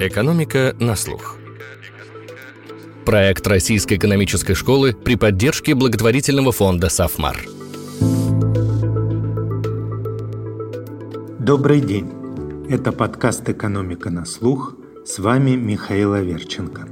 Экономика на слух. Проект Российской экономической школы при поддержке благотворительного фонда «Сафмар». Добрый день. Это подкаст «Экономика на слух». С вами Михаил Аверченко.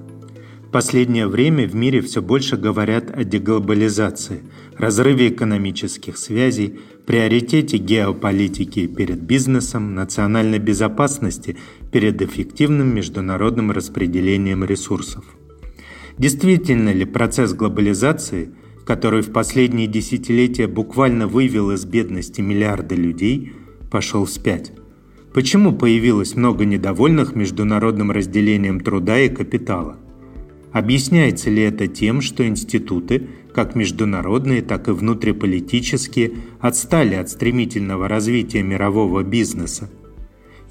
В последнее время в мире все больше говорят о деглобализации, разрыве экономических связей, приоритете геополитики перед бизнесом, национальной безопасности перед эффективным международным распределением ресурсов. Действительно ли процесс глобализации, который в последние десятилетия буквально вывел из бедности миллиарды людей, пошел вспять? Почему появилось много недовольных международным разделением труда и капитала? Объясняется ли это тем, что институты, как международные, так и внутриполитические, отстали от стремительного развития мирового бизнеса?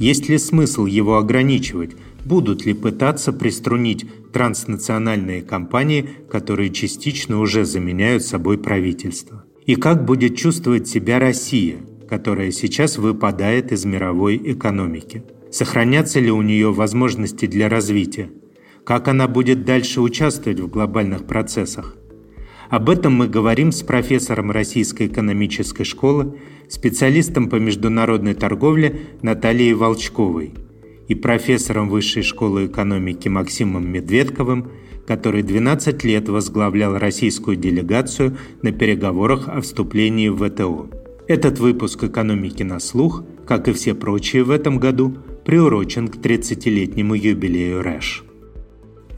Есть ли смысл его ограничивать? Будут ли пытаться приструнить транснациональные компании, которые частично уже заменяют собой правительство? И как будет чувствовать себя Россия, которая сейчас выпадает из мировой экономики? Сохранятся ли у нее возможности для развития? Как она будет дальше участвовать в глобальных процессах? Об этом мы говорим с профессором Российской экономической школы, специалистом по международной торговле Натальей Волчковой и профессором Высшей школы экономики Максимом Медведковым, который 12 лет возглавлял российскую делегацию на переговорах о вступлении в ВТО. Этот выпуск «Экономики на слух», как и все прочие в этом году, приурочен к 30-летнему юбилею РЭШ.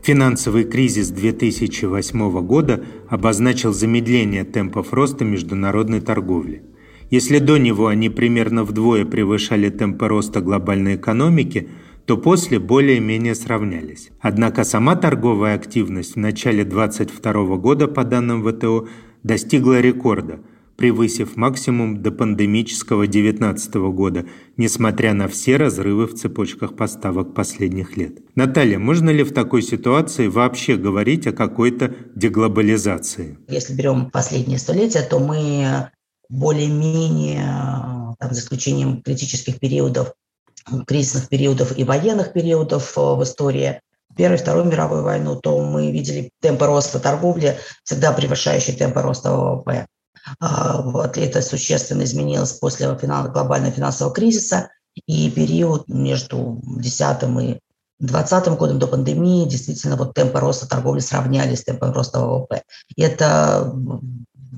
Финансовый кризис 2008 года обозначил замедление темпов роста международной торговли. Если до него они примерно вдвое превышали темпы роста глобальной экономики, то после более-менее сравнялись. Однако сама торговая активность в начале 2022 года, по данным ВТО, достигла рекорда – превысив максимум до пандемического 2019 года, несмотря на все разрывы в цепочках поставок последних лет. Наталья, можно ли в такой ситуации вообще говорить о какой-то деглобализации? Если берем последние столетия, то мы более-менее, за исключением критических периодов, кризисных периодов и военных периодов в истории, Первую и Вторую мировую войну, то мы видели темпы роста торговли, всегда превышающие темпы роста ВВП. А, вот это существенно изменилось после глобального финансового кризиса. И период между 10 и 2020 годом до пандемии действительно вот темпы роста торговли сравнялись с темпом роста ВВП. И это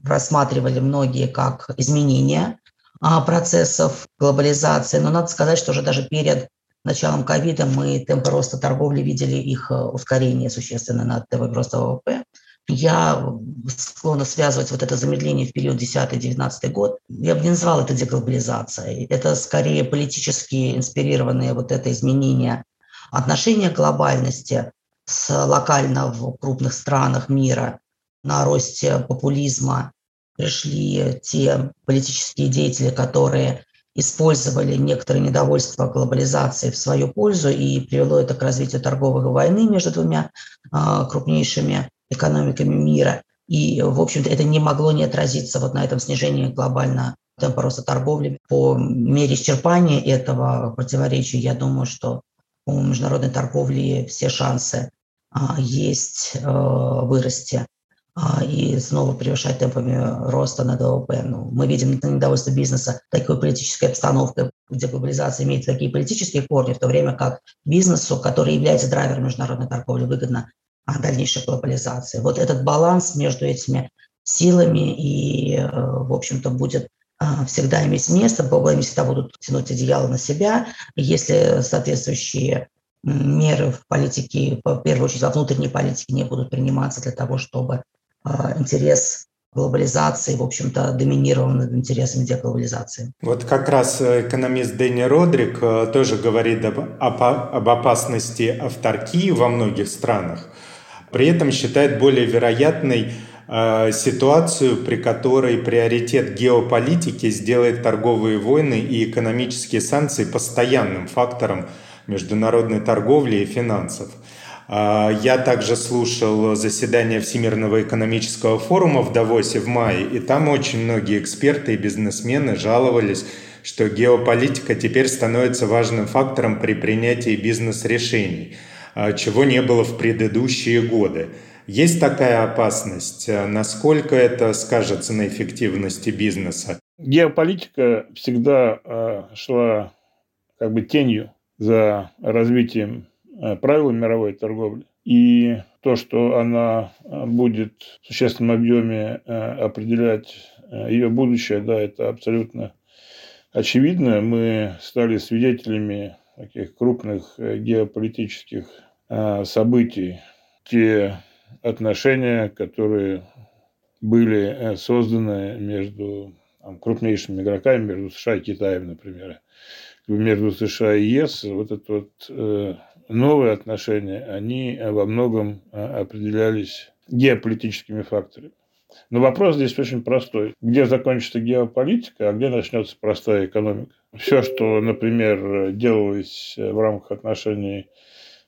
рассматривали многие как изменение а, процессов глобализации. Но надо сказать, что уже даже перед началом ковида мы темпы роста торговли видели их э, ускорение существенно над темпом роста ВВП. Я склонна связывать вот это замедление в период 10-19 год. Я бы не назвал это деглобализацией. Это скорее политически инспирированные вот это изменение отношения к глобальности с локально в крупных странах мира на росте популизма пришли те политические деятели, которые использовали некоторое недовольство глобализации в свою пользу и привело это к развитию торговой войны между двумя а, крупнейшими экономиками мира. И, в общем-то, это не могло не отразиться вот на этом снижении глобально темпа роста торговли. По мере исчерпания этого противоречия, я думаю, что у международной торговли все шансы а, есть а, вырасти а, и снова превышать темпами роста на ВВП. Ну, мы видим недовольство бизнеса такой политической обстановкой, где глобализация имеет такие политические корни, в то время как бизнесу, который является драйвером международной торговли, выгодно дальнейшей глобализации. Вот этот баланс между этими силами и, э, в общем-то, будет а, всегда иметь место, они всегда будут тянуть одеяло на себя. Если соответствующие меры в политике, в первую очередь во внутренней политике, не будут приниматься для того, чтобы а, интерес глобализации, в общем-то, доминировал над интересами деглобализации. Вот как раз э, экономист Дэнни Родрик э, тоже говорит об, об, об опасности авторкии во многих странах. При этом считает более вероятной э, ситуацию, при которой приоритет геополитики сделает торговые войны и экономические санкции постоянным фактором международной торговли и финансов. Э, я также слушал заседание Всемирного экономического форума в Давосе в мае, и там очень многие эксперты и бизнесмены жаловались, что геополитика теперь становится важным фактором при принятии бизнес-решений, чего не было в предыдущие годы. Есть такая опасность? Насколько это скажется на эффективности бизнеса? Геополитика всегда э, шла как бы тенью за развитием правил мировой торговли. И то, что она будет в существенном объеме определять ее будущее, да, это абсолютно очевидно. Мы стали свидетелями таких крупных геополитических событий. Те отношения, которые были созданы между там, крупнейшими игроками, между США и Китаем, например, между США и ЕС, вот это вот новые отношения, они во многом определялись геополитическими факторами. Но вопрос здесь очень простой. Где закончится геополитика, а где начнется простая экономика? Все, что, например, делалось в рамках отношений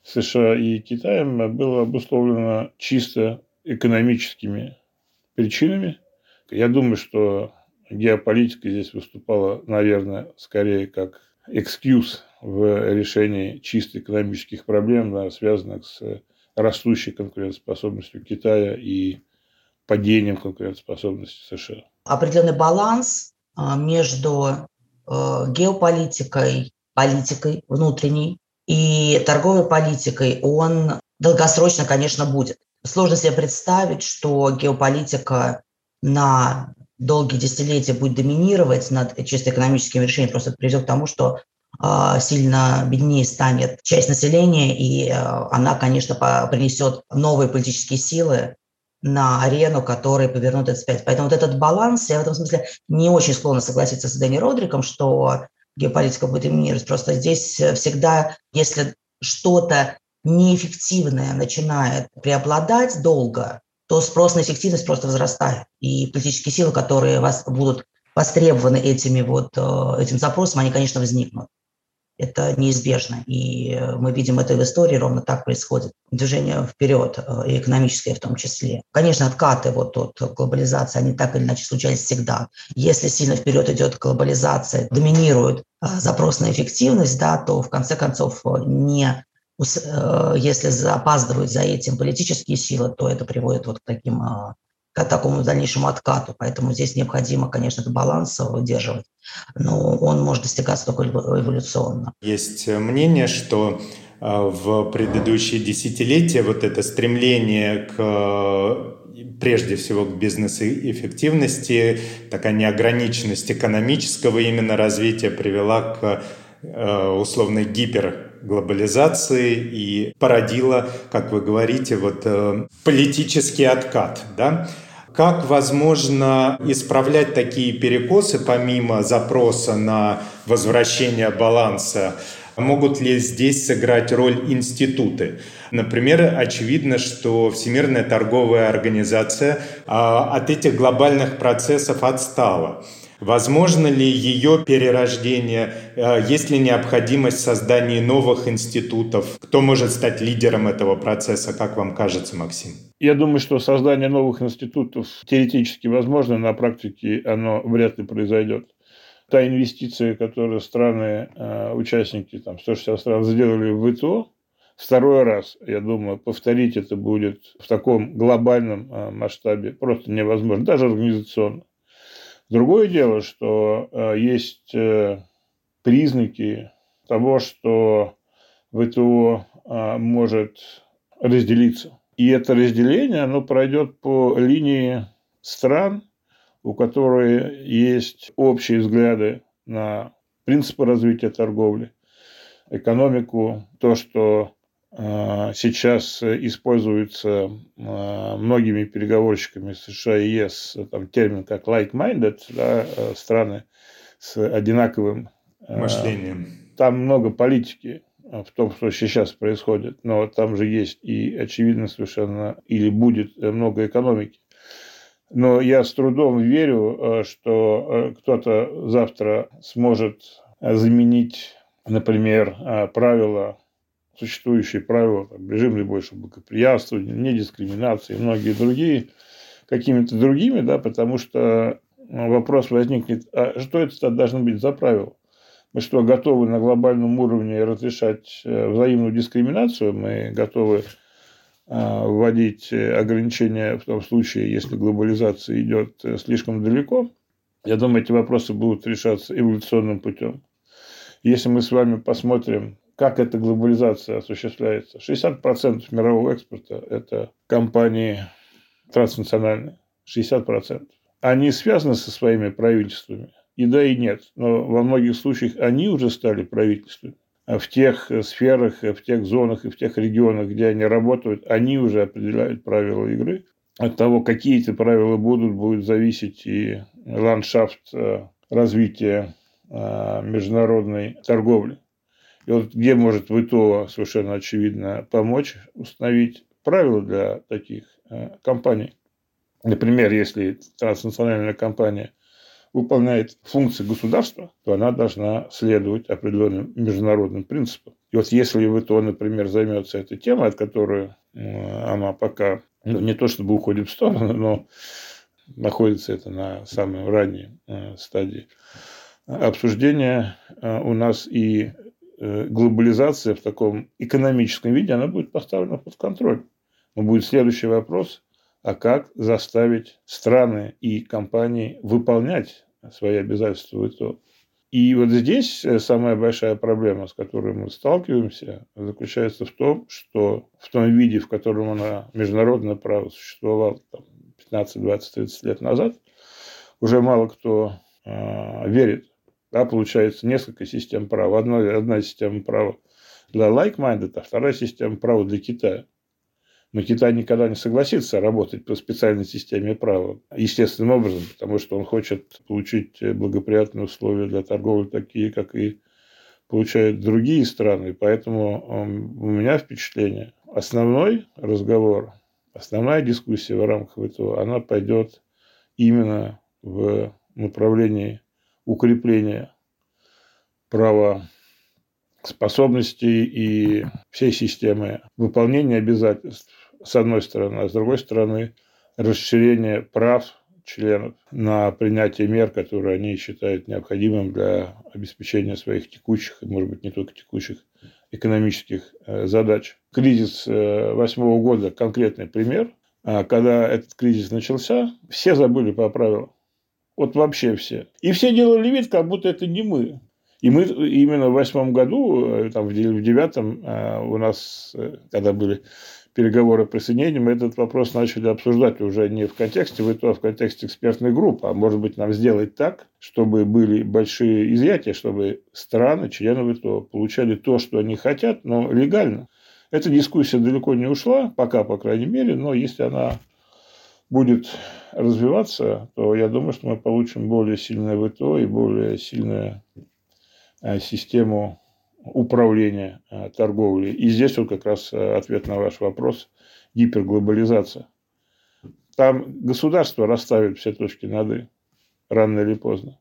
США и Китаем, было обусловлено чисто экономическими причинами. Я думаю, что геополитика здесь выступала, наверное, скорее как экскьюз в решении чисто экономических проблем, связанных с растущей конкурентоспособностью Китая и падением конкурентоспособности США. Определенный баланс а, между э, геополитикой, политикой внутренней и торговой политикой, он долгосрочно, конечно, будет. Сложно себе представить, что геополитика на долгие десятилетия будет доминировать над чисто экономическими решениями, просто это приведет к тому, что а, сильно беднее станет часть населения, и а, она, конечно, принесет новые политические силы на арену, которые повернут это вспять. Поэтому вот этот баланс, я в этом смысле не очень склонна согласиться с Дэнни Родриком, что геополитика будет доминировать. Просто здесь всегда, если что-то неэффективное начинает преобладать долго, то спрос на эффективность просто возрастает. И политические силы, которые вас будут востребованы этими вот, э, этим запросом, они, конечно, возникнут. Это неизбежно. И мы видим это в истории, ровно так происходит. Движение вперед, э, и экономическое в том числе. Конечно, откаты вот от глобализации, они так или иначе случались всегда. Если сильно вперед идет глобализация, доминирует э, запрос на эффективность, да, то в конце концов не Э, если запаздывают за этим политические силы, то это приводит вот к таким к такому дальнейшему откату. Поэтому здесь необходимо, конечно, этот баланс выдерживать. Но он может достигаться только эволюционно. Есть мнение, что а, в предыдущие десятилетия вот это стремление к прежде всего к бизнес-эффективности, такая неограниченность экономического именно развития привела к э, условной гипер глобализации и породила, как вы говорите, вот э, политический откат, да? Как возможно исправлять такие перекосы помимо запроса на возвращение баланса? Могут ли здесь сыграть роль институты? Например, очевидно, что Всемирная торговая организация а, от этих глобальных процессов отстала. Возможно ли ее перерождение? Э, есть ли необходимость создания новых институтов? Кто может стать лидером этого процесса, как вам кажется, Максим? Я думаю, что создание новых институтов теоретически возможно, на практике оно вряд ли произойдет. Та инвестиция, которую страны, э, участники, там, 160 стран сделали в ВТО, второй раз, я думаю, повторить это будет в таком глобальном э, масштабе просто невозможно, даже организационно. Другое дело, что э, есть признаки того, что ВТО может разделиться. И это разделение, оно пройдет по линии стран, у которых есть общие взгляды на принципы развития торговли, экономику, то, что а, сейчас используется а, многими переговорщиками США и ЕС там, термин как like-minded, да, э, страны с одинаковым а, мышлением. Там много политики в том, что сейчас происходит, но там же есть и очевидно совершенно или будет много экономики. Но я с трудом верю, э, что э, кто-то завтра сможет заменить, например, правила существующие правила, там, режим больше благоприятствования, недискриминации и многие другие, какими-то другими, да, потому что вопрос возникнет, а что это должно быть за правило? Мы что, готовы на глобальном уровне разрешать э, взаимную дискриминацию? Мы готовы а, вводить ограничения в том случае, если глобализация идет э, слишком далеко? Я думаю, эти вопросы будут решаться эволюционным путем. Если мы с вами посмотрим, как эта глобализация осуществляется, 60% мирового экспорта – это компании транснациональные, 60%. Они связаны со своими правительствами? И да, и нет. Но во многих случаях они уже стали правительствами. А в тех сферах, в тех зонах и в тех регионах, где они работают, они уже определяют правила игры. От того, какие эти правила будут, будет зависеть и ландшафт э, развития э, международной торговли. И вот где может ВТО совершенно очевидно помочь установить правила для таких э, компаний. Например, если транснациональная компания выполняет функции государства, то она должна следовать определенным международным принципам. И вот если ВТО, например, займется этой темой, от которой она пока ну, не то чтобы уходит в сторону, но находится это на самой ранней э, стадии обсуждения э, у нас и э, глобализация в таком экономическом виде, она будет поставлена под контроль. Но будет следующий вопрос, а как заставить страны и компании выполнять свои обязательства в ИТО. И вот здесь самая большая проблема, с которой мы сталкиваемся, заключается в том, что в том виде, в котором она международное право существовало там, 15, 20, 30 лет назад, уже мало кто э, верит. Да, получается несколько систем права. Одна, одна система права для like-minded, а вторая система права для Китая. Но Китай никогда не согласится работать по специальной системе права естественным образом, потому что он хочет получить благоприятные условия для торговли, такие, как и получают другие страны. Поэтому у меня впечатление. Основной разговор основная дискуссия в рамках этого, она пойдет именно в направлении укрепления права способностей и всей системы выполнения обязательств, с одной стороны, а с другой стороны, расширение прав членов на принятие мер, которые они считают необходимым для обеспечения своих текущих, и, может быть, не только текущих, экономических э, задач. Кризис э, восьмого года – конкретный пример. А когда этот кризис начался, все забыли по правилам. Вот вообще все. И все делали вид, как будто это не мы. И мы именно в восьмом году, э, там, в девятом, у нас, когда были переговоры о присоединении, мы этот вопрос начали обсуждать уже не в контексте ВТО, а в контексте экспертной группы. А может быть, нам сделать так, чтобы были большие изъятия, чтобы страны, члены ВТО, получали то, что они хотят, но легально. Эта дискуссия далеко не ушла, пока, по крайней мере, но если она будет развиваться, то я думаю, что мы получим более сильное ВТО и более сильную э, систему управления э, торговлей. И здесь вот как раз э, ответ на ваш вопрос – гиперглобализация. Там государство расставит все точки над «и» рано или поздно.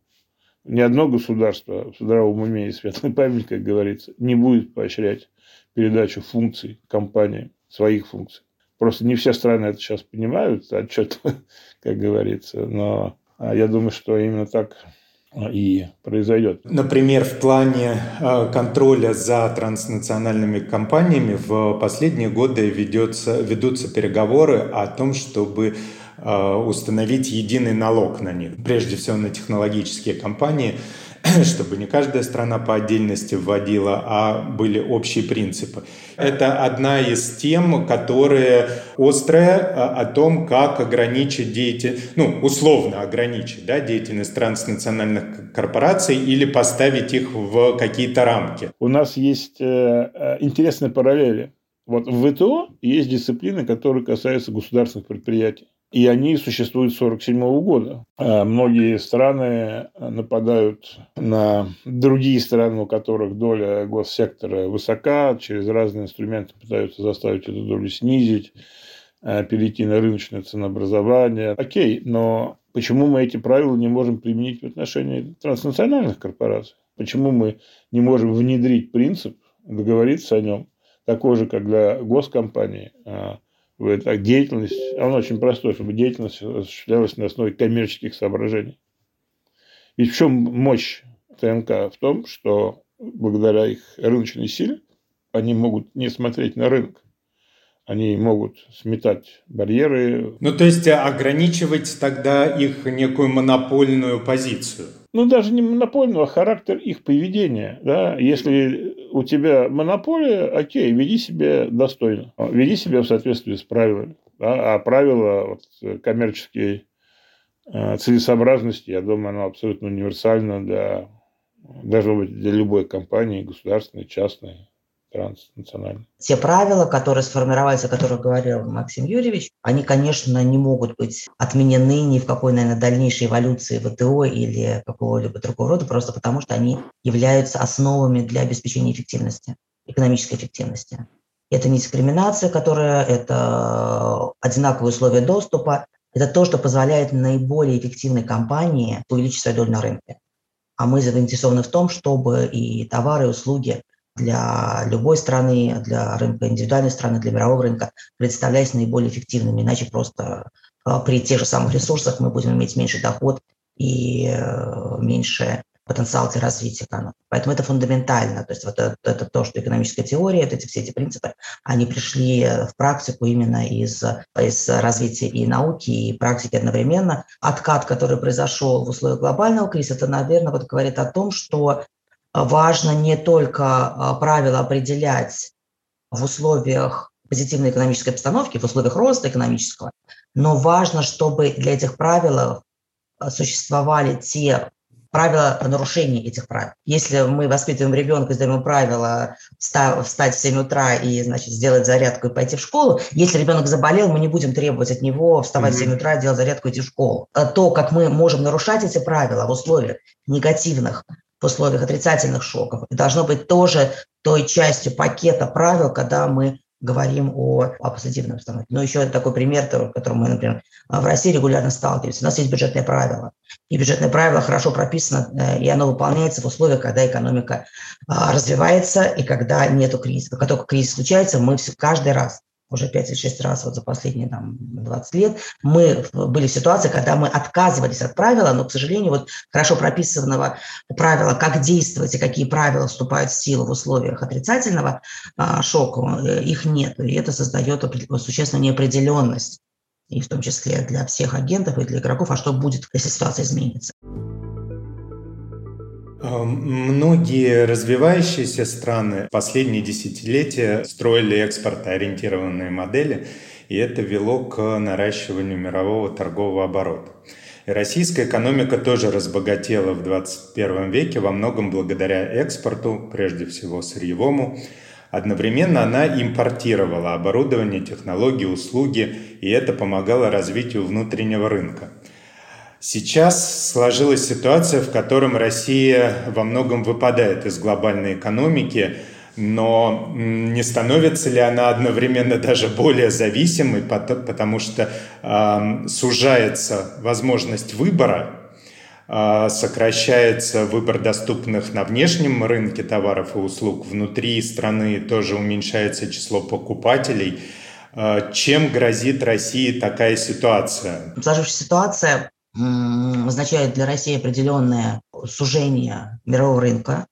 Ни одно государство в здравом уме и светлой памяти, как говорится, не будет поощрять передачу функций компаниям, своих функций. Просто не все страны это сейчас понимают отчетливо, как говорится, но а, я думаю, что именно так и произойдет. Например, в плане э, контроля за транснациональными компаниями в последние годы ведется, ведутся переговоры о том, чтобы э, установить единый налог на них, прежде всего на технологические компании. чтобы не каждая страна по отдельности вводила, а были общие принципы. Это одна из тем, которые острая о том, как ограничить деятельность, ну, условно ограничить да, деятельность транснациональных корпораций или поставить их в какие-то рамки. У нас есть э, э интересные параллели. Вот в ВТО есть дисциплины, которые касаются государственных предприятий. И они существуют с 1947 года. А многие страны нападают на другие страны, у которых доля госсектора высока, через разные инструменты пытаются заставить эту долю снизить, а, перейти на рыночное ценообразование. Окей, но почему мы эти правила не можем применить в отношении транснациональных корпораций? Почему мы не можем внедрить принцип, договориться о нем, такой же, как для госкомпании, а, так, деятельность, она очень простой, чтобы деятельность осуществлялась на основе коммерческих соображений. Ведь в чем мощь ТНК? В том, что благодаря их рыночной силе они могут не смотреть на рынок. Они могут сметать барьеры. Ну, то есть ограничивать тогда их некую монопольную позицию. Ну, даже не монопольную, а характер их поведения. Да? Если у тебя монополия, окей, веди себя достойно. Веди себя в соответствии с правилами. Да? А правила вот, коммерческой э, целесообразности, я думаю, оно абсолютно универсально для, должно быть для любой компании, государственной, частной транснациональной. Те правила, которые сформировались, о которых говорил Максим Юрьевич, они, конечно, не могут быть отменены ни в какой, наверное, дальнейшей эволюции ВТО или какого-либо другого рода, просто потому что они являются основами для обеспечения эффективности, экономической эффективности. Это не дискриминация, которая, это одинаковые условия доступа, это то, что позволяет наиболее эффективной компании увеличить свою долю на рынке. А мы заинтересованы в том, чтобы и товары, и услуги для любой страны, для рынка индивидуальной страны, для мирового рынка представлялись наиболее эффективными. Иначе просто а, при тех же самых ресурсах мы будем иметь меньший доход и э, меньше потенциал для развития экономики. Поэтому это фундаментально. То есть вот это, это то, что экономическая теория, это эти, все эти принципы, они пришли в практику именно из, из развития и науки, и практики одновременно. Откат, который произошел в условиях глобального кризиса, это, наверное, вот говорит о том, что важно не только а, правила определять в условиях позитивной экономической обстановки, в условиях роста экономического, но важно, чтобы для этих правил а, существовали те правила нарушения этих правил. Если мы воспитываем ребенка, издаем правила встать в 7 утра и, значит, сделать зарядку и пойти в школу, если ребенок заболел, мы не будем требовать от него вставать mm-hmm. в 7 утра, делать зарядку и идти в школу. А то, как мы можем нарушать эти правила в условиях негативных в условиях отрицательных шоков. И должно быть тоже той частью пакета правил, когда мы говорим о, о позитивной обстановке. Но еще такой пример, которым мы, например, в России регулярно сталкиваемся. У нас есть бюджетные правила. И бюджетное правило хорошо прописано, э, и оно выполняется в условиях, когда экономика а, развивается, и когда нет кризиса. Как только кризис случается, мы все, каждый раз уже 5 или 6 раз вот за последние там, 20 лет, мы были в ситуации, когда мы отказывались от правила, но, к сожалению, вот хорошо прописанного правила, как действовать и какие правила вступают в силу в условиях отрицательного а, шока, э, их нет. И это создает существенную неопределенность, и в том числе для всех агентов и для игроков, а что будет, если ситуация изменится. Многие развивающиеся страны последние десятилетия строили экспортоориентированные модели, и это вело к наращиванию мирового торгового оборота. И российская экономика тоже разбогатела в 21 веке во многом благодаря экспорту, прежде всего сырьевому. Одновременно она импортировала оборудование, технологии, услуги, и это помогало развитию внутреннего рынка – Сейчас сложилась ситуация, в котором Россия во многом выпадает из глобальной экономики, но не становится ли она одновременно даже более зависимой, потому что э, сужается возможность выбора, э, сокращается выбор доступных на внешнем рынке товаров и услуг, внутри страны тоже уменьшается число покупателей. Э, чем грозит России такая ситуация? Сложившаяся ситуация означает для России определенное сужение мирового рынка,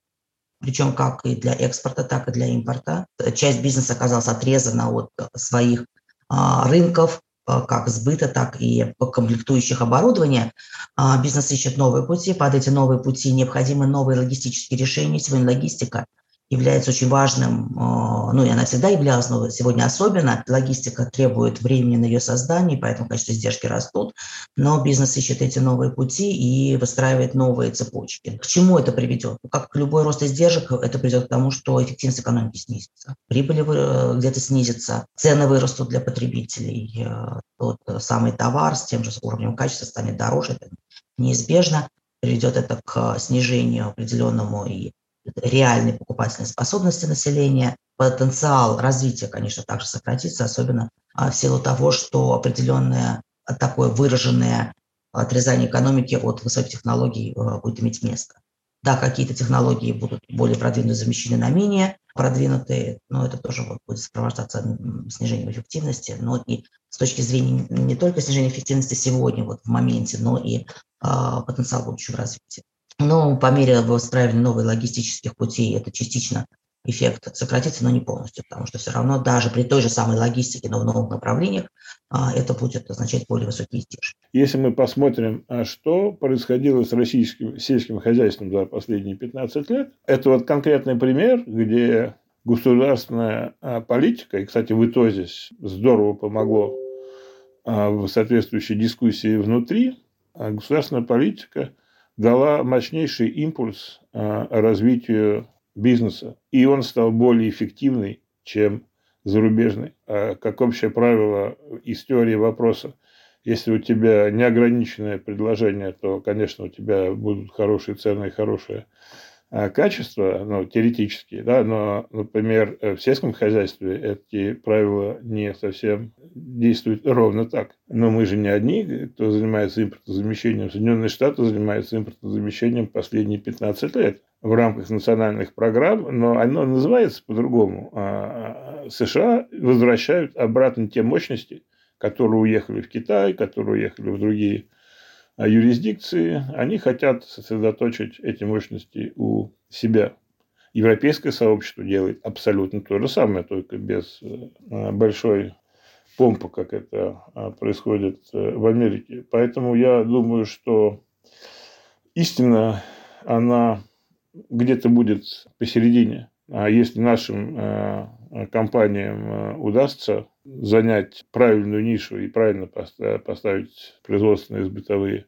причем как и для экспорта, так и для импорта. Часть бизнеса оказалась отрезана от своих а, рынков, а, как сбыта, так и комплектующих оборудования. А, бизнес ищет новые пути. Под эти новые пути необходимы новые логистические решения. Сегодня логистика является очень важным, а, ну и она всегда являлась, но сегодня особенно. Логистика требует времени на ее создание, поэтому, конечно, издержки растут, но бизнес ищет эти новые пути и выстраивает новые цепочки. К чему это приведет? Ну, как любой рост издержек, это приведет к тому, что эффективность экономики снизится, прибыли где-то снизится, цены вырастут для потребителей, э, тот самый товар с тем же уровнем качества станет дороже, это неизбежно приведет это к снижению определенному и реальной покупательной способности населения. Потенциал развития, конечно, также сократится, особенно а, в силу того, что определенное такое выраженное отрезание экономики от высоких технологий а, будет иметь место. Да, какие-то технологии будут более продвинутые, замещены на менее продвинутые, но это тоже будет сопровождаться снижением эффективности, но и с точки зрения не только снижения эффективности сегодня, вот в моменте, но и э, потенциал будущего развития. Но по мере выстраивания новых логистических путей это частично эффект сократится, но не полностью, потому что все равно даже при той же самой логистике, но в новых направлениях, а, это будет означать более высокие издержки. Если мы посмотрим, а что происходило с российским сельским хозяйством за последние 15 лет, это вот конкретный пример, где государственная а, политика, и, кстати, в итоге здорово помогло в соответствующей дискуссии внутри, государственная политика дала мощнейший импульс развитию бизнеса, и он стал более эффективный, чем зарубежный. А как общее правило из теории вопроса, если у тебя неограниченное предложение, то, конечно, у тебя будут хорошие цены и хорошее а, качество, ну, теоретически, да, но, например, в сельском хозяйстве эти правила не совсем действуют ровно так. Но мы же не одни, кто занимается импортозамещением. Соединенные Штаты занимаются импортозамещением последние 15 лет в рамках национальных программ, но оно называется по-другому. А, а, США возвращают обратно те мощности, которые уехали в Китай, которые уехали в другие юрисдикции. Они хотят сосредоточить эти мощности у себя. Европейское сообщество делает абсолютно то же самое, только без большой помпы, как это происходит э, в Америке. Поэтому я думаю, что истина, она где-то будет посередине. А если нашим э, компаниям э, удастся занять правильную нишу и правильно поставить производственные бытовые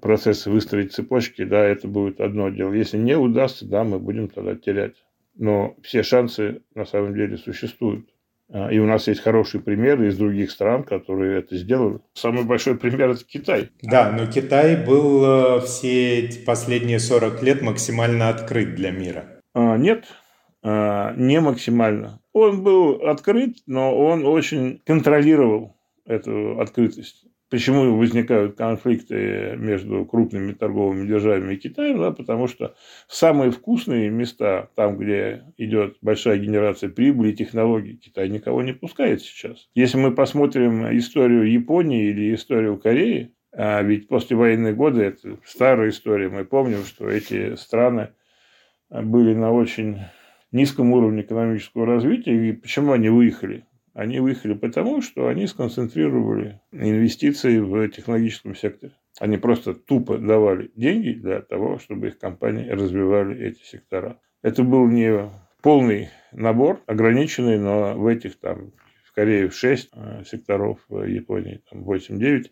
процессы, выстроить цепочки, да, это будет одно дело. Если не удастся, да, мы будем тогда терять. Но все шансы на самом деле существуют. А, и у нас есть хорошие примеры из других стран, которые это сделали. Самый большой пример – это Китай. Да, но Китай был э, все эти последние 40 лет максимально открыт для мира. А, нет, не максимально. Он был открыт, но он очень контролировал эту открытость. Почему возникают конфликты между крупными торговыми державами и Китаем? Да, потому что самые вкусные места, там, где идет большая генерация прибыли и технологий, Китай никого не пускает сейчас. Если мы посмотрим историю Японии или историю Кореи, а ведь послевоенные годы, это старая история, мы помним, что эти страны были на очень низком уровне экономического развития. И почему они выехали? Они выехали потому, что они сконцентрировали инвестиции в технологическом секторе. Они просто тупо давали деньги для того, чтобы их компании развивали эти сектора. Это был не полный набор, ограниченный, но в этих там в Корее 6 э, секторов, в Японии там 8-9,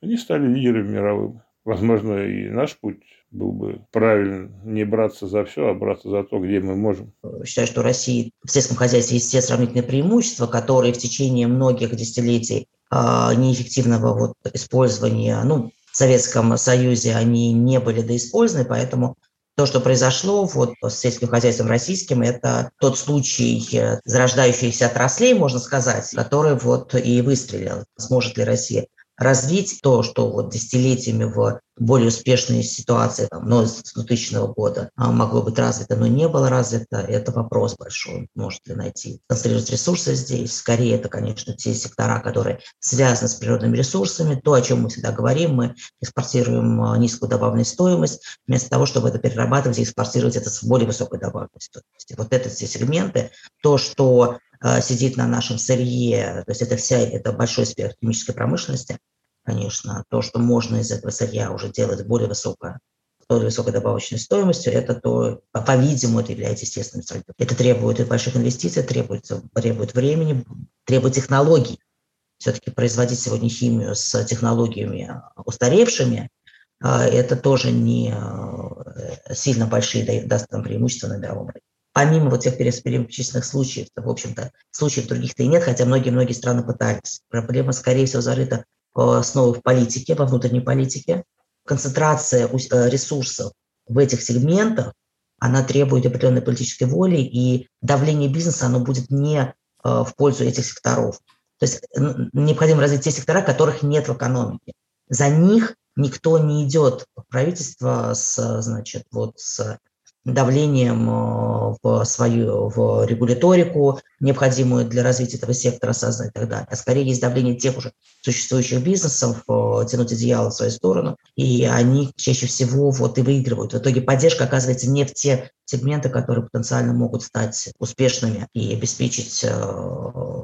они стали лидерами мировыми. Возможно, и наш путь был бы правильно не браться за все, а браться за то, где мы можем. Считаю, что России в сельском хозяйстве есть все сравнительные преимущества, которые в течение многих десятилетий э, неэффективного вот использования, ну, в Советском Союзе они не были доиспользованы, поэтому то, что произошло вот с сельским хозяйством российским, это тот случай э, зарождающихся отраслей, можно сказать, который вот и выстрелил. Сможет ли Россия развить то, что вот десятилетиями в более успешной ситуации, там, но с 2000 года а, могло быть развито, но не было развито, это вопрос большой. Может ли найти, концентрировать ресурсы здесь? Скорее, это, конечно, те сектора, которые связаны с природными ресурсами. То, о чем мы всегда говорим, мы экспортируем а, низкую добавленную стоимость, вместо того, чтобы это перерабатывать и экспортировать это с более высокой добавленной стоимостью. Вот это все сегменты, то, что сидит на нашем сырье, то есть это вся, это большой спектр химической промышленности, конечно, то, что можно из этого сырья уже делать более высокое, более высокой добавочной стоимостью, это то, по-видимому, это является естественным сырьем. Это требует и больших инвестиций, требует, требует времени, требует технологий. Все-таки производить сегодня химию с технологиями устаревшими, а, это тоже не э, сильно большие даст нам преимущества на мировом рынке. Помимо вот тех перечисленных случаев, в общем-то, случаев других-то и нет, хотя многие-многие страны пытались. Проблема, скорее всего, зарыта снова в политике, во внутренней политике. Концентрация э, ресурсов в этих сегментах, она требует определенной политической воли, и давление бизнеса, оно будет не э, в пользу этих секторов. То есть необходимо развить те сектора, которых нет в экономике. За них никто не идет в правительство с, значит, вот с давлением э, в свою в регуляторику, необходимую для развития этого сектора создать и так далее. А скорее есть давление тех уже существующих бизнесов э, тянуть одеяло в свою сторону, и они чаще всего вот и выигрывают. В итоге поддержка оказывается не в те сегменты, которые потенциально могут стать успешными и обеспечить э,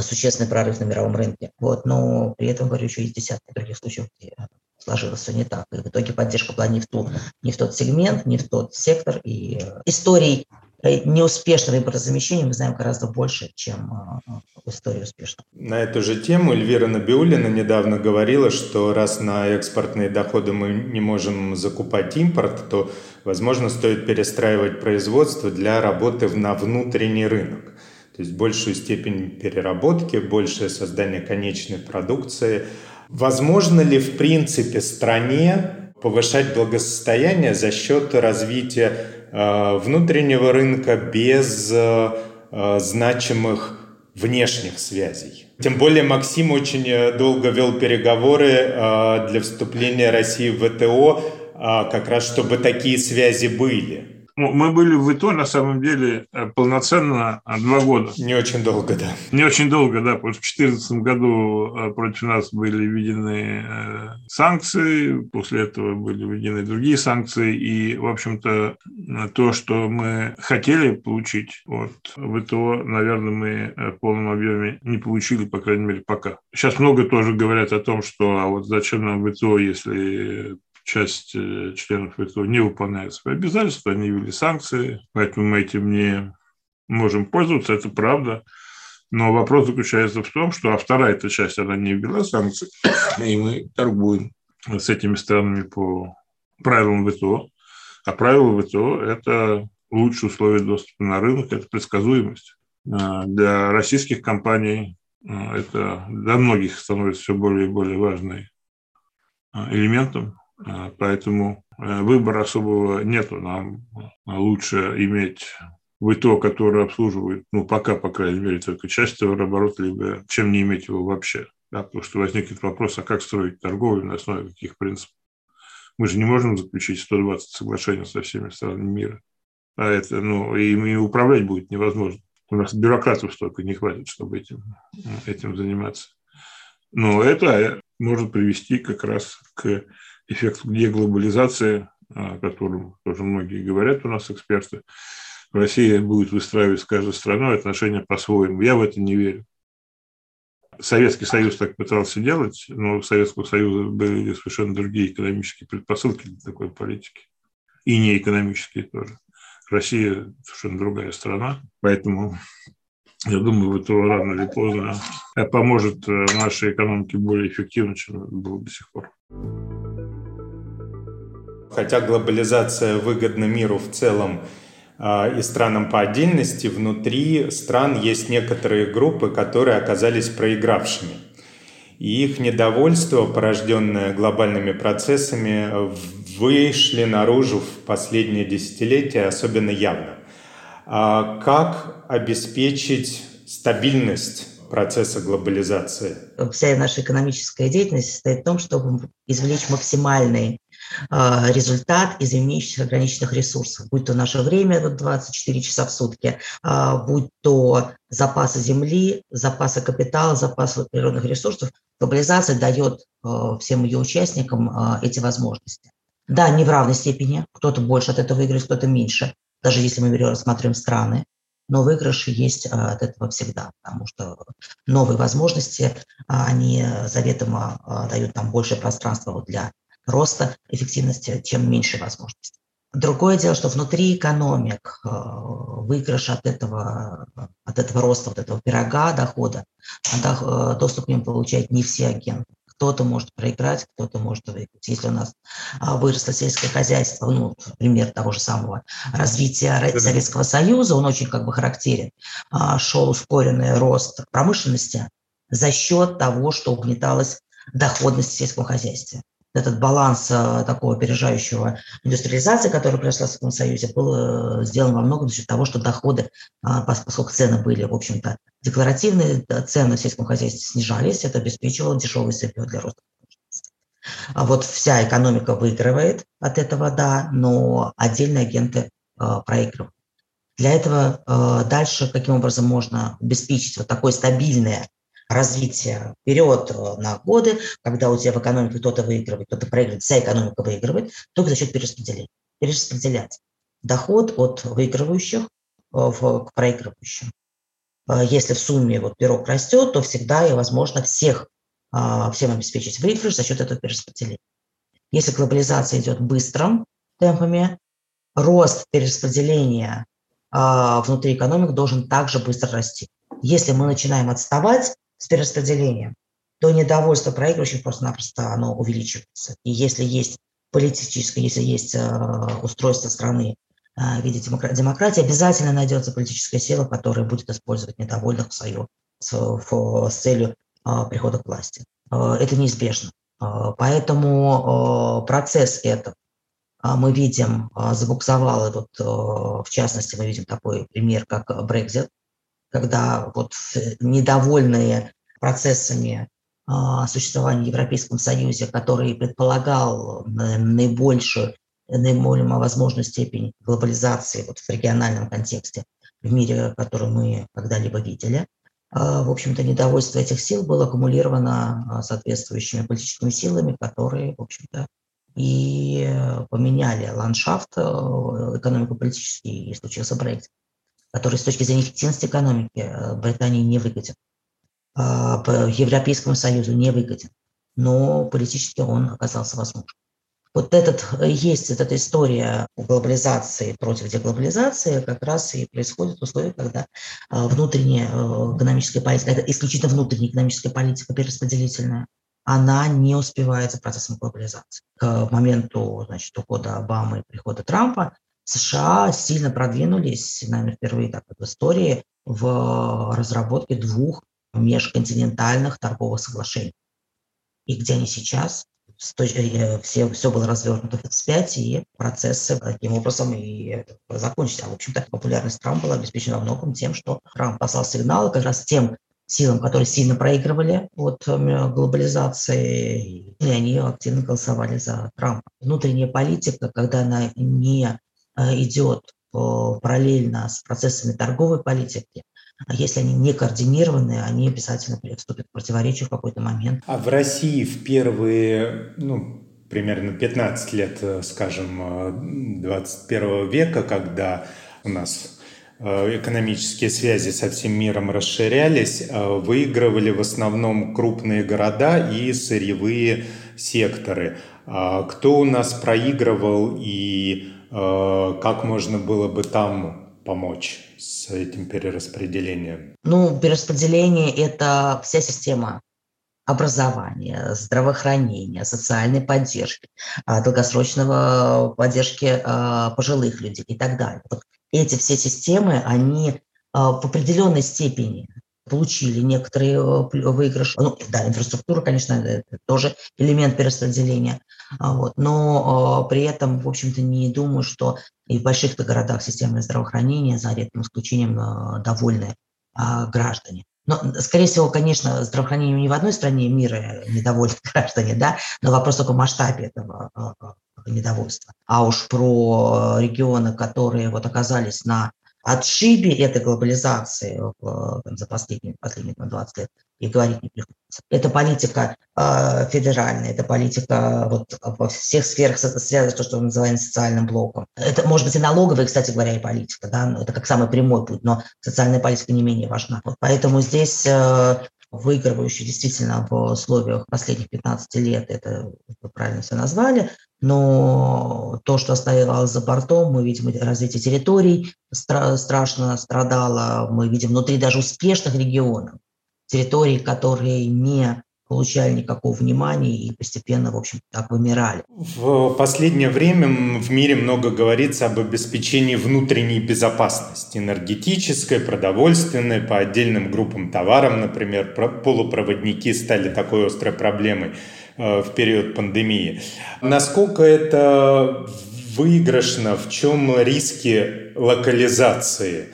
существенный прорыв на мировом рынке. Вот, но при этом, говорю, еще есть десятки других случаев, где сложилось все не так. И в итоге поддержка была не в, ту, не в тот сегмент, не в тот сектор. И э, историй э, неуспешного импортозамещения мы знаем гораздо больше, чем э, истории успешного. На эту же тему Эльвира Набиулина недавно говорила, что раз на экспортные доходы мы не можем закупать импорт, то, возможно, стоит перестраивать производство для работы на внутренний рынок. То есть большую степень переработки, большее создание конечной продукции – Возможно ли в принципе стране повышать благосостояние за счет развития э, внутреннего рынка без э, э, значимых внешних связей. Тем более Максим очень долго вел переговоры для вступления России в ВТО, как раз чтобы такие связи были. Мы были в ИТО, на самом деле, э, полноценно а, два года. Не очень долго, да. Не очень долго, да, потому что в 2014 году э, против нас были введены э, санкции, после этого были введены другие санкции, и, в общем-то, то, что мы хотели получить от ВТО, наверное, мы в полном объеме не получили, по крайней мере, пока. Сейчас много тоже говорят о том, что а вот зачем нам ВТО, если часть э, членов ВТО не выполняет свои обязательства, они ввели санкции, поэтому мы этим не можем пользоваться, это правда. Но вопрос заключается в том, что а вторая эта часть, она не ввела санкции, и мы торгуем с этими странами по правилам ВТО. А правила ВТО – это лучшие условия доступа на рынок, это предсказуемость. А для российских компаний а, это для многих становится все более и более важным элементом. А, поэтому э, выбора особого нету. Нам лучше иметь ВТО, который обслуживает, ну, пока, по крайней мере, только часть товарооборота, либо чем не иметь его вообще. Да, потому что возникнет вопрос, а как строить торговлю, на основе каких принципов. Мы же не можем заключить 120 соглашений со всеми странами мира. А это, ну, и, и управлять будет невозможно. У нас бюрократов столько не хватит, чтобы этим, этим заниматься. Но это может привести как раз к эффект деглобализации, о котором тоже многие говорят у нас эксперты, Россия будет выстраивать с каждой страной отношения по-своему. Я в это не верю. Советский Союз так пытался делать, но у Советского Союза были совершенно другие экономические предпосылки для такой политики. И не экономические тоже. Россия совершенно другая страна, поэтому я думаю, это рано или поздно поможет нашей экономике более эффективно, чем было до сих пор. Хотя глобализация выгодна миру в целом а, и странам по отдельности, внутри стран есть некоторые группы, которые оказались проигравшими. И их недовольство, порожденное глобальными процессами, вышли наружу в последние десятилетия особенно явно. А как обеспечить стабильность процесса глобализации? Вся наша экономическая деятельность состоит в том, чтобы извлечь максимальный результат из имеющихся ограниченных ресурсов, будь то наше время 24 часа в сутки, а, будь то запасы земли, запасы капитала, запасы природных ресурсов, глобализация дает а, всем ее участникам эти возможности. Да, не в равной степени, кто-то больше от этого выиграет, кто-то меньше, даже если мы рассматриваем страны, но выигрыши есть от этого всегда, потому что новые возможности, они заведомо дают нам больше пространства для роста эффективности, чем меньше возможностей. Другое дело, что внутри экономик э, выигрыш от этого, от этого роста, вот этого пирога дохода, э, доступ к ним получают не все агенты. Кто-то может проиграть, кто-то может выиграть. Если у нас а, выросло сельское хозяйство, ну, пример того же самого развития Советского Союза, он очень как бы характерен, а, шел ускоренный рост промышленности за счет того, что угнеталась доходность в сельском хозяйстве этот баланс э, такого опережающего индустриализации, который произошла в Советском Союзе, был э, сделан во многом за счет того, что доходы, а, поскольку цены были, в общем-то, декларативные, цены в сельском хозяйстве снижались, это обеспечивало дешевый сырье для роста. А вот вся экономика выигрывает от этого, да, но отдельные агенты проигрывают. Для этого дальше каким образом можно обеспечить вот такое стабильное развитие вперед на годы, когда у тебя в экономике кто-то выигрывает, кто-то проигрывает, вся экономика выигрывает, только за счет перераспределения. Перераспределять доход от выигрывающих в, к проигрывающим. Если в сумме вот пирог растет, то всегда и возможно всех, всем обеспечить выигрыш за счет этого перераспределения. Если глобализация идет быстрым темпами, рост перераспределения э, внутри экономик должен также быстро расти. Если мы начинаем отставать с перераспределением, то недовольство проигрывающих просто-напросто оно увеличивается. И если есть политическое, если есть э, устройство страны э, в виде демократии, обязательно найдется политическая сила, которая будет использовать недовольных в свою, с, целью э, прихода к власти. Это неизбежно. Поэтому процесс этот а, мы видим, забуксовал, и вот в частности мы видим такой пример, как Brexit, когда вот недовольные процессами существования в Европейском Союзе, который предполагал наибольшую, наиболее возможную степень глобализации вот в региональном контексте в мире, который мы когда-либо видели – а, в общем-то, недовольство этих сил было аккумулировано а, соответствующими политическими силами, которые, в общем-то, и поменяли ландшафт э, экономико-политический, и случился Брексит, который с точки зрения эффективности экономики э, Британии не выгоден, а, по Европейскому Союзу не выгоден, но политически он оказался возможным. Вот этот, э, есть эта история глобализации против деглобализации, как раз и происходит в условиях, когда э, внутренняя экономическая политика, это исключительно внутренняя экономическая политика перераспределительная, она не успевает за процессом глобализации. К моменту значит, ухода Обамы и прихода Трампа США сильно продвинулись, наверное, впервые так в истории, в разработке двух межконтинентальных торговых соглашений. И где они сейчас? Э, все, все было развернуто вспять, и процессы таким образом и закончились. А, в общем-то, популярность Трампа была обеспечена во многом тем, что Трамп послал сигналы как раз тем силам, которые сильно проигрывали от э, глобализации, и они активно голосовали за Трампа. Внутренняя политика, когда она не э, идет параллельно с процессами торговой политики, а если они не координированные, они обязательно вступят в противоречие в какой-то момент. А в России в первые, ну, примерно 15 лет, э, скажем, 21 э, века, когда у нас э, экономические связи со всем миром расширялись, выигрывали в основном крупные города и сырьевые секторы. А кто у нас проигрывал и как можно было бы там помочь? с этим перераспределением? Ну, перераспределение – это вся система образования, здравоохранения, социальной поддержки, а, долгосрочного поддержки а, пожилых людей и так далее. Вот эти все системы, они а, в определенной степени получили некоторые э, выигрыши. Ну, да, инфраструктура, конечно, это тоже элемент перераспределения. А, вот. Но э, при этом, в общем-то, не думаю, что и в больших-то городах системное здравоохранения, за редким исключением, э, довольны э, граждане. Но, скорее всего, конечно, здравоохранением не в одной стране мира недовольны граждане, да, но вопрос только в масштабе этого недовольства. А уж про регионы, которые вот оказались на отшибе этой глобализации за последние, последние 20 лет и говорить не приходится. Это политика э, федеральная, это политика вот, во всех сферах связана с то, что мы называем социальным блоком. Это может быть и налоговая, кстати говоря, и политика, да, но это как самый прямой путь, но социальная политика не менее важна. Вот поэтому здесь э, выигрывающий действительно в условиях последних 15 лет, это вы правильно все назвали, но то, что оставалось за бортом, мы видим развитие территорий, стра- страшно страдало, мы видим внутри даже успешных регионов, территорий, которые не получали никакого внимания и постепенно, в общем так вымирали. В последнее время в мире много говорится об обеспечении внутренней безопасности, энергетической, продовольственной, по отдельным группам товарам, например, полупроводники стали такой острой проблемой э, в период пандемии. Насколько это выигрышно, в чем риски локализации?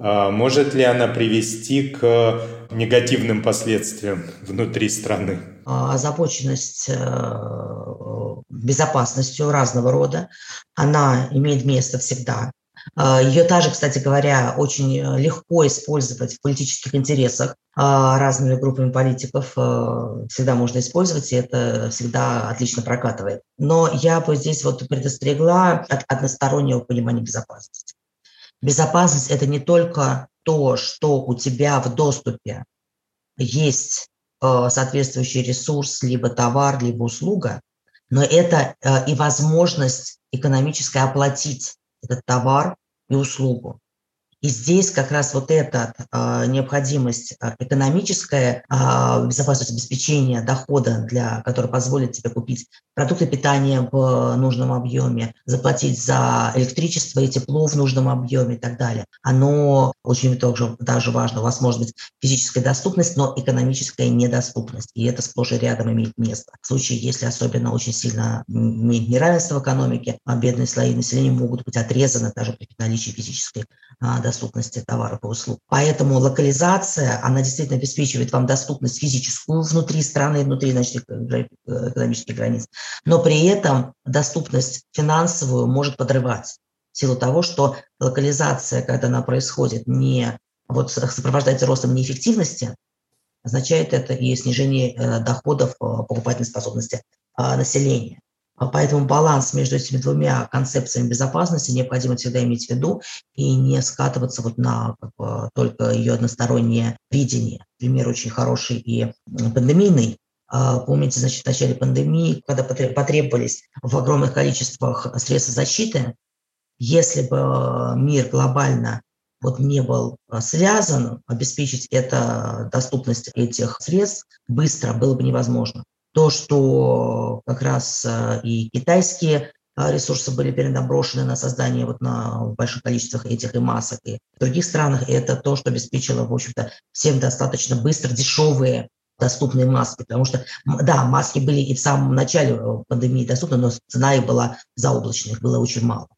А может ли она привести к негативным последствиям внутри страны? А, озабоченность э, безопасностью разного рода, она имеет место всегда. А, Ее также, кстати говоря, очень легко использовать в политических интересах разными группами политиков. Всегда можно использовать, и это всегда отлично прокатывает. Но я бы здесь вот предостерегла от одностороннего понимания безопасности. Безопасность – это не только то, что у тебя в доступе есть соответствующий ресурс, либо товар, либо услуга, но это и возможность экономически оплатить этот товар и услугу. И здесь как раз вот эта э, необходимость а, экономическая, э, безопасность обеспечения дохода, для, который позволит тебе купить продукты питания в нужном объеме, заплатить за электричество и тепло в нужном объеме и так далее. Оно очень тоже даже важно. У вас может быть физическая доступность, но экономическая недоступность. И это сплошь и рядом имеет место. В случае, если особенно очень сильно неравенство в экономике, бедные слои населения могут быть отрезаны даже при наличии физической доступности товаров и услуг. Поэтому локализация, она действительно обеспечивает вам доступность физическую внутри страны, внутри значит, экономических границ, но при этом доступность финансовую может подрывать в силу того, что локализация, когда она происходит, не вот сопровождается ростом неэффективности, означает это и снижение э, доходов э, покупательной способности э, населения. А поэтому баланс между этими двумя концепциями безопасности необходимо всегда иметь в виду и не скатываться вот на как бы, только ее одностороннее видение. Пример очень хороший и пандемийный. А, помните, значит, в начале пандемии, когда потребовались в огромных количествах средств защиты, если бы мир глобально вот не был связан, обеспечить это доступность этих средств быстро было бы невозможно то, что как раз э, и китайские э, ресурсы были перенаброшены на создание вот на больших количествах этих и масок. И в других странах это то, что обеспечило, в общем-то, всем достаточно быстро дешевые доступные маски, потому что, да, маски были и в самом начале э, пандемии доступны, но цена их была заоблачная, их было очень мало.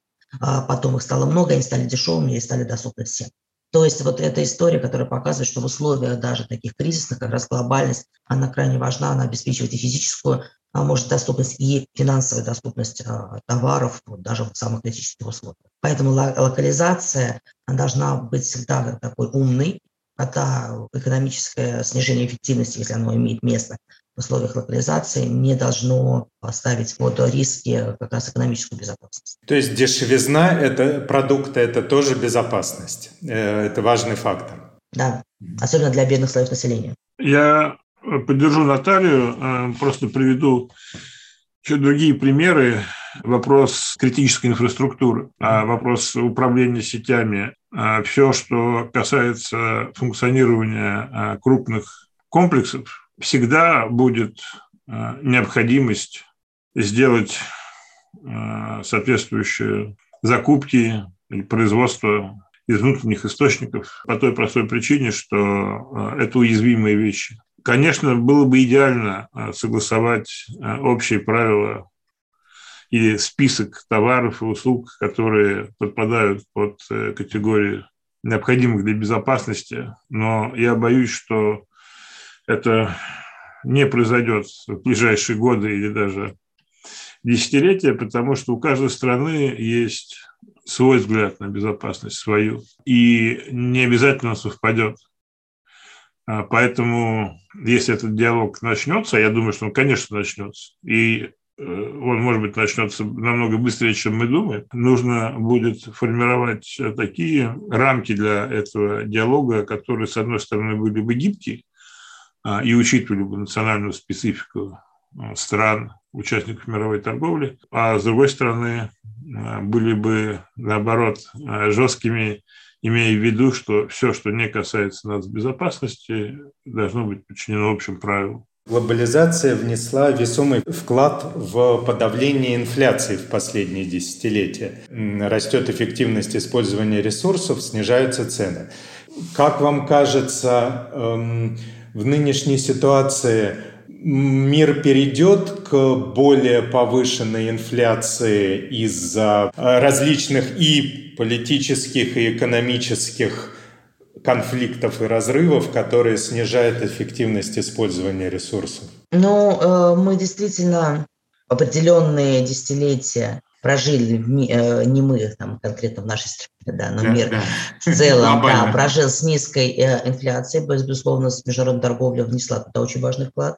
А потом их стало много, они стали дешевыми и стали доступны всем. То есть вот эта история, которая показывает, что в условиях даже таких кризисных как раз глобальность, она крайне важна, она обеспечивает и физическую а может доступность и финансовая доступность а, товаров вот, даже в самых критических условиях. Поэтому локализация должна быть всегда такой умной, когда экономическое снижение эффективности, если оно имеет место, в условиях локализации не должно ставить под риски как раз экономическую безопасность. То есть дешевизна это, продукта – это тоже безопасность. Э, это важный фактор. Да, особенно для бедных слоев населения. Я поддержу Наталью, э, просто приведу еще другие примеры. Вопрос критической инфраструктуры, а вопрос управления сетями, а все, что касается функционирования крупных комплексов, всегда будет э, необходимость сделать э, соответствующие закупки или производство из внутренних источников по той простой причине, что э, это уязвимые вещи. Конечно, было бы идеально согласовать общие правила или список товаров и услуг, которые подпадают под категории необходимых для безопасности, но я боюсь, что это не произойдет в ближайшие годы или даже десятилетия, потому что у каждой страны есть свой взгляд на безопасность, свою, и не обязательно совпадет. А, поэтому, если этот диалог начнется, я думаю, что он, конечно, начнется, и э, он, может быть, начнется намного быстрее, чем мы думаем, нужно будет формировать такие рамки для этого диалога, которые, с одной стороны, были бы гибкие, и учитывали бы национальную специфику а, стран, участников мировой торговли, а с другой стороны а, были бы, наоборот, жесткими, имея в виду, что все, что не касается нацбезопасности, должно быть подчинено общим правилам. Глобализация внесла весомый вклад в подавление инфляции в последние десятилетия. Растет эффективность использования ресурсов, снижаются цены. Как вам кажется, эм, в нынешней ситуации мир перейдет к более повышенной инфляции из-за различных и политических, и экономических конфликтов и разрывов, которые снижают эффективность использования ресурсов? Ну, э, мы действительно определенные десятилетия прожили, э, не мы там конкретно в нашей стране, да, но да, мир да. в целом да, прожил с низкой э, инфляцией, безусловно, международная торговля внесла туда очень важный вклад.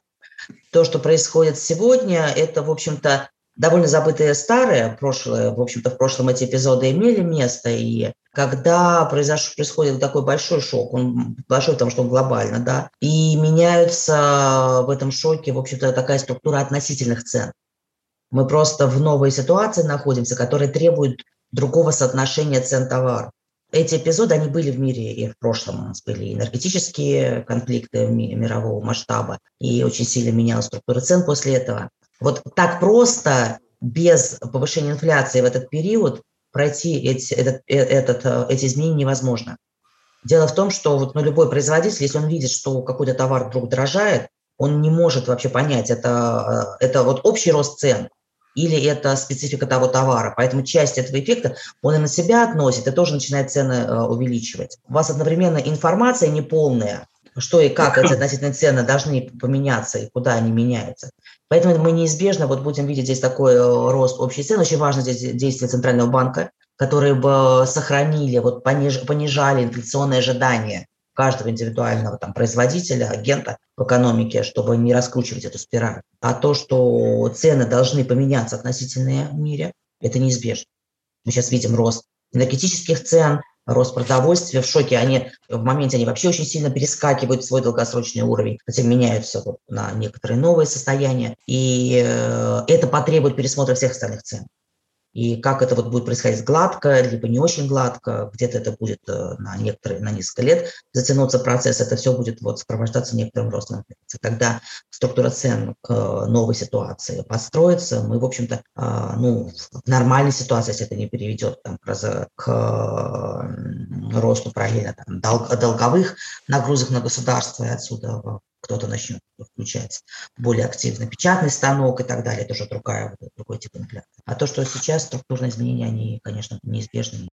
То, что происходит сегодня, это, в общем-то, довольно забытое старое прошлое. В общем-то, в прошлом эти эпизоды имели место, и когда произош... происходит такой большой шок, он большой, потому что он глобально, да, и меняются в этом шоке, в общем-то, такая структура относительных цен. Мы просто в новой ситуации находимся, которая требует другого соотношения цен товара. Эти эпизоды, они были в мире и в прошлом. У нас были энергетические конфликты мирового масштаба, и очень сильно менялась структура цен после этого. Вот так просто, без повышения инфляции в этот период, пройти эти, этот, э, этот, э, эти изменения невозможно. Дело в том, что вот, ну, любой производитель, если он видит, что какой-то товар вдруг дорожает, он не может вообще понять, это, э, это вот общий рост цен или это специфика того товара. Поэтому часть этого эффекта он и на себя относит, и тоже начинает цены э, увеличивать. У вас одновременно информация неполная, что и как эти относительные цены должны поменяться и куда они меняются. Поэтому мы неизбежно вот будем видеть здесь такой э, рост общей цены. Очень важно здесь действие Центрального банка, которые бы сохранили, вот пониж, понижали инфляционные ожидания каждого индивидуального там, производителя, агента в экономике, чтобы не раскручивать эту спираль. А то, что цены должны поменяться относительно в мире, это неизбежно. Мы сейчас видим рост энергетических цен, рост продовольствия. В шоке они в моменте они вообще очень сильно перескакивают свой долгосрочный уровень, затем меняются на некоторые новые состояния. И э, это потребует пересмотра всех остальных цен. И как это вот будет происходить гладко, либо не очень гладко, где-то это будет э, на некоторые, на несколько лет затянуться процесс, это все будет вот сопровождаться некоторым ростом. Когда структура цен к новой ситуации подстроится, мы, в общем-то, а, ну, в нормальной ситуации, если это не переведет там, к росту параллельно там, долговых нагрузок на государство и отсюда кто-то начнет включать более активно печатный станок и так далее, это уже другая, другой тип инфляции. А то, что сейчас структурные изменения, они, конечно, неизбежны.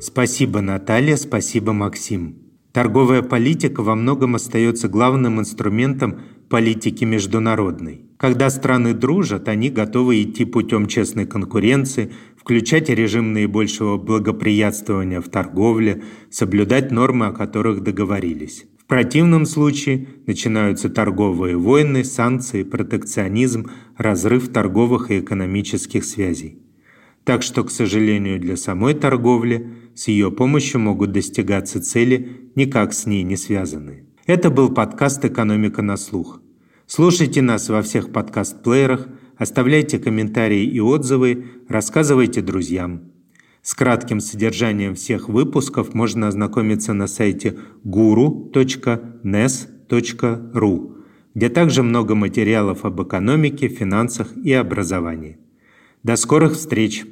Спасибо, Наталья, спасибо, Максим. Торговая политика во многом остается главным инструментом политики международной. Когда страны дружат, они готовы идти путем честной конкуренции, включать режим наибольшего благоприятствования в торговле, соблюдать нормы, о которых договорились. В противном случае начинаются торговые войны, санкции, протекционизм, разрыв торговых и экономических связей. Так что, к сожалению, для самой торговли с ее помощью могут достигаться цели, никак с ней не связанные. Это был подкаст «Экономика на слух». Слушайте нас во всех подкаст-плеерах, оставляйте комментарии и отзывы, рассказывайте друзьям. С кратким содержанием всех выпусков можно ознакомиться на сайте guru.nes.ru, где также много материалов об экономике, финансах и образовании. До скорых встреч!